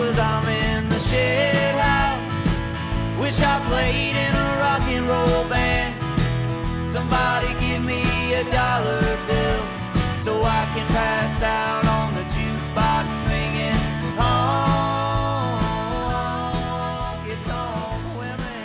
cause I'm in the shed house. Wish I played in a rock and roll band. Somebody give me a dollar bill so I can pass out on the jukebox singing honky tonk women.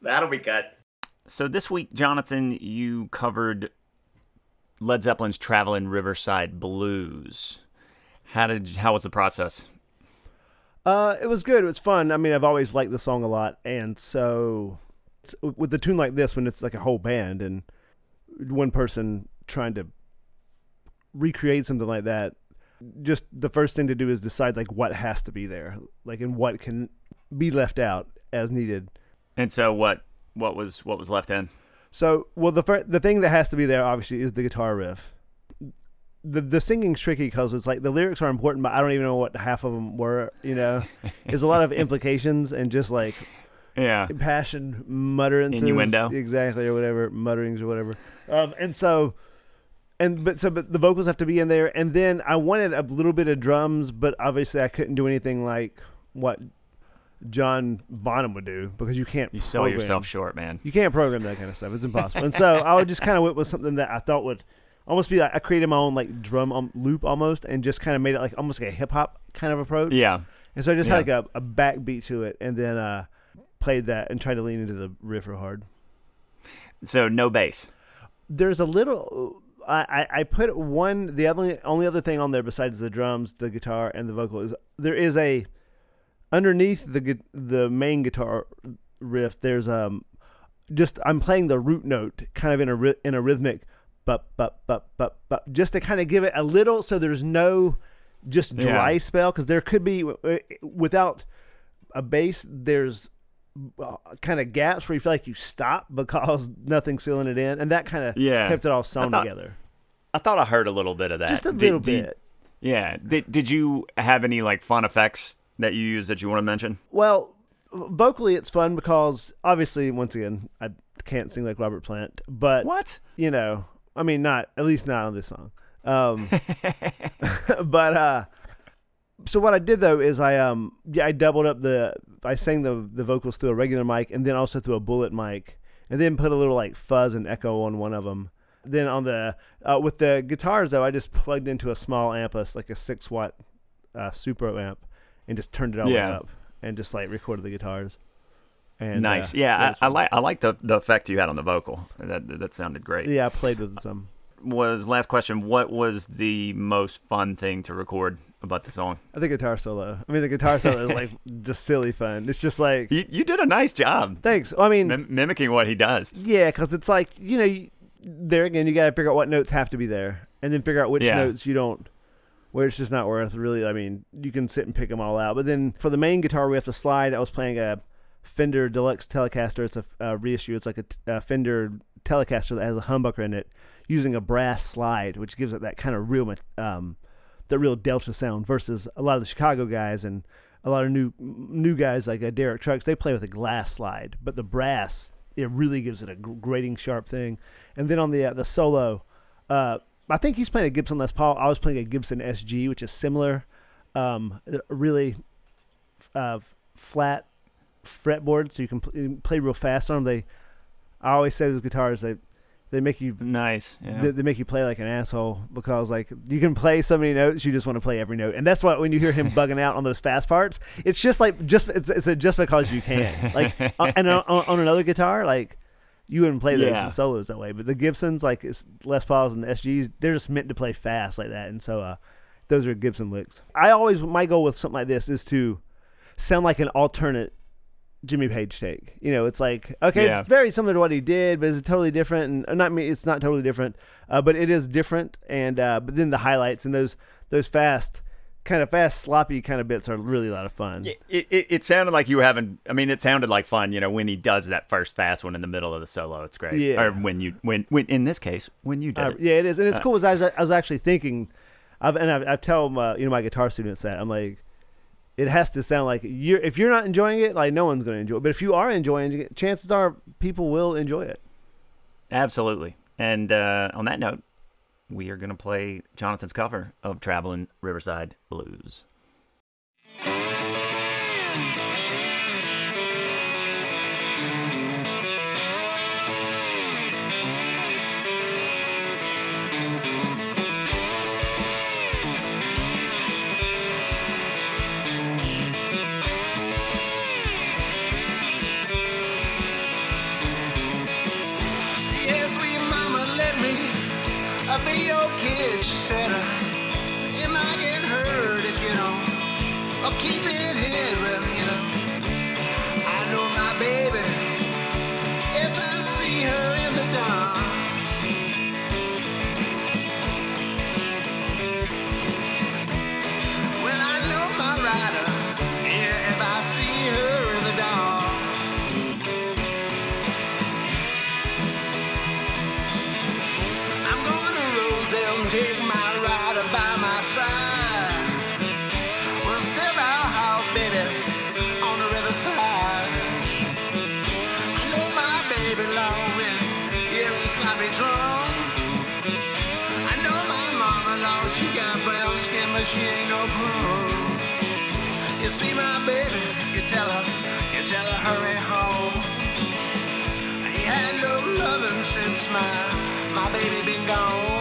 That'll be cut. So this week, Jonathan, you covered Led Zeppelin's "Traveling Riverside Blues." How did how was the process? Uh, it was good. It was fun. I mean, I've always liked the song a lot, and so it's- with a tune like this, when it's like a whole band and one person trying to recreate something like that, just the first thing to do is decide like what has to be there, like and what can be left out as needed. And so what what was what was left in? So, well, the fir- the thing that has to be there obviously is the guitar riff. The the singing's tricky because it's like the lyrics are important, but I don't even know what half of them were. You know, there's a lot of implications and just like Yeah. passion mutterances, Innuendo. exactly, or whatever mutterings or whatever. Um, and so, and but so but the vocals have to be in there, and then I wanted a little bit of drums, but obviously I couldn't do anything like what John Bonham would do because you can't. You sell program- yourself short, man. You can't program that kind of stuff. It's impossible. and so I would just kind of went with something that I thought would almost be like I created my own like drum um, loop almost, and just kind of made it like almost like a hip hop kind of approach. Yeah. And so I just Yeah. had like a, a backbeat to it, and then uh, played that and tried to lean into the riff real hard. So no bass. There's a little. I, I I put one. The only only other thing on there besides the drums, the guitar, and the vocal is there is a underneath the the main guitar riff. There's um just I'm playing the root note kind of in a in a rhythmic, but but but but but just to kind of give it a little so there's no just dry Yeah. spell because there could be without a bass there's uh, kind of gaps where you feel like you stop because nothing's filling it in and that kind of Yeah. kept it all sewn thought- together I thought I heard a little bit of that. just a Did- little did- bit Yeah. Did, did you have any like fun effects that you use that you want to mention? well vocally it's fun because obviously once again i can't sing like robert plant but What? you know i mean not at least not on this song um but uh so what i did though is i um yeah i doubled up the i sang the the vocals through a regular mic and then also through a bullet mic and then put a little like fuzz and echo on one of them then on the uh, with the guitars though i just plugged into a small amp like a six watt uh, super amp and just turned it all Yeah. up and just like recorded the guitars and nice. uh, yeah, I, I like I like the the effect you had on the vocal. That that sounded great. yeah i played with some Was last question? What was the most fun thing to record about the song? I think guitar solo. I mean, the guitar solo is like just silly fun. It's just like You you did a nice job thanks. I mean, mim- mimicking what he does. yeah, because it's like you know, you- there again, you got to figure out what notes have to be there, and then figure out which Yeah. notes you don't. Where it's just not worth really. I mean, you can sit and pick them all out. But then for the main guitar we have the slide, I was playing a Fender Deluxe Telecaster. It's a uh, reissue. It's like a Fender Telecaster that has a humbucker in it, using a brass slide, which gives it that kind of real, um, the real Delta sound. Versus a lot of the Chicago guys and a lot of new new guys like uh, Derek Trucks, they play with a glass slide, but the brass it really gives it a grating sharp thing. And then on the uh, the solo, uh, I think he's playing a Gibson Les Paul. I was playing a Gibson SG, which is similar, um, really uh, flat fretboard, so you can pl- play real fast on them. They, I always say those guitars they they make you Nice. Yeah. they, they make you play like an asshole because like you can play so many notes you just want to play every note and that's why when you hear him bugging out on those fast parts it's just like just it's, it's a just because you can like and on, on another guitar like you wouldn't play those Yeah. in solos that way but the Gibsons like it's Les Pauls and the SGs they're just meant to play fast like that and so uh those are Gibson licks I always my goal with something like this is to sound like an alternate Jimmy Page take. You know, it's like okay, Yeah. it's very similar to what he did, but it's totally different. And not me, it's not totally different, uh, but it is different. And uh, but then the highlights and those those fast, kind of fast, sloppy kind of bits are really a lot of fun. It, it, it, sounded like you were having. I mean, it sounded like fun. You know, when he does that first fast one in the middle of the solo, it's great. Yeah. Or when you when when in this case when you did. Uh, it. Yeah, it is, and it's uh, cool. Because I was, I was actually thinking, I've, and I, I tell my, you know my guitar students that I'm like, it has to sound like you're if you're not enjoying it, like no one's going to enjoy it. But if you are enjoying it, chances are people will enjoy it. Absolutely. And uh, on that note, we are going to play Jonathan's cover of Traveling Riverside Blues. kid, she said, uh, you might get hurt if you don't. I'll keep it hid, well, you know. she ain't no prune. You see my baby, you tell her, you tell her hurry home. He had no loving since my my baby been gone.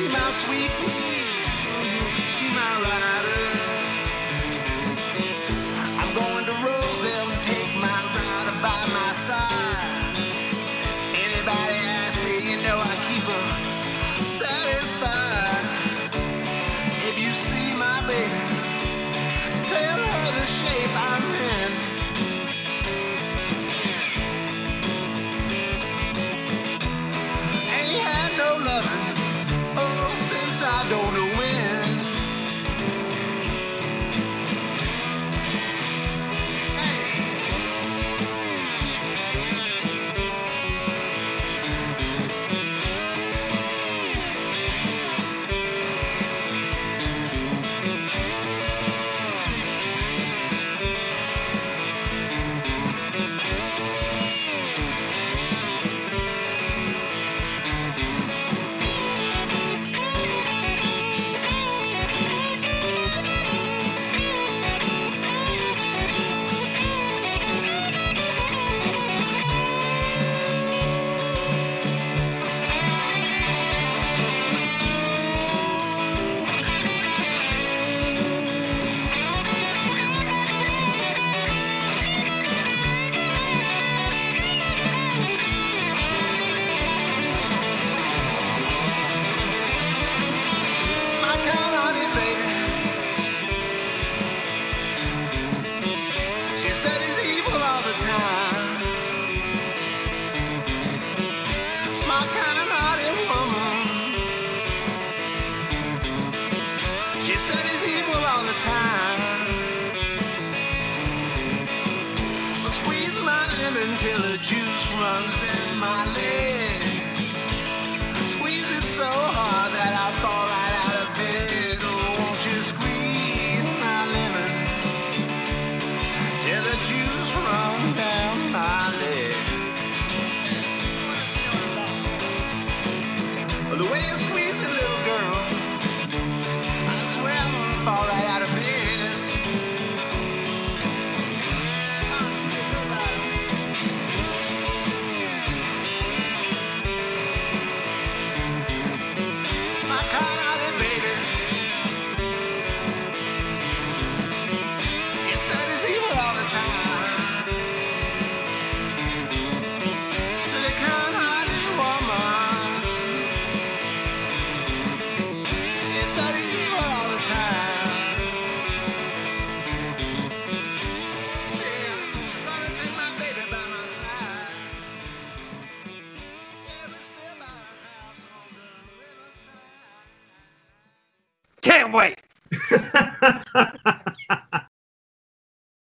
she my sweet pea, she my ride. till the juice runs down my leg.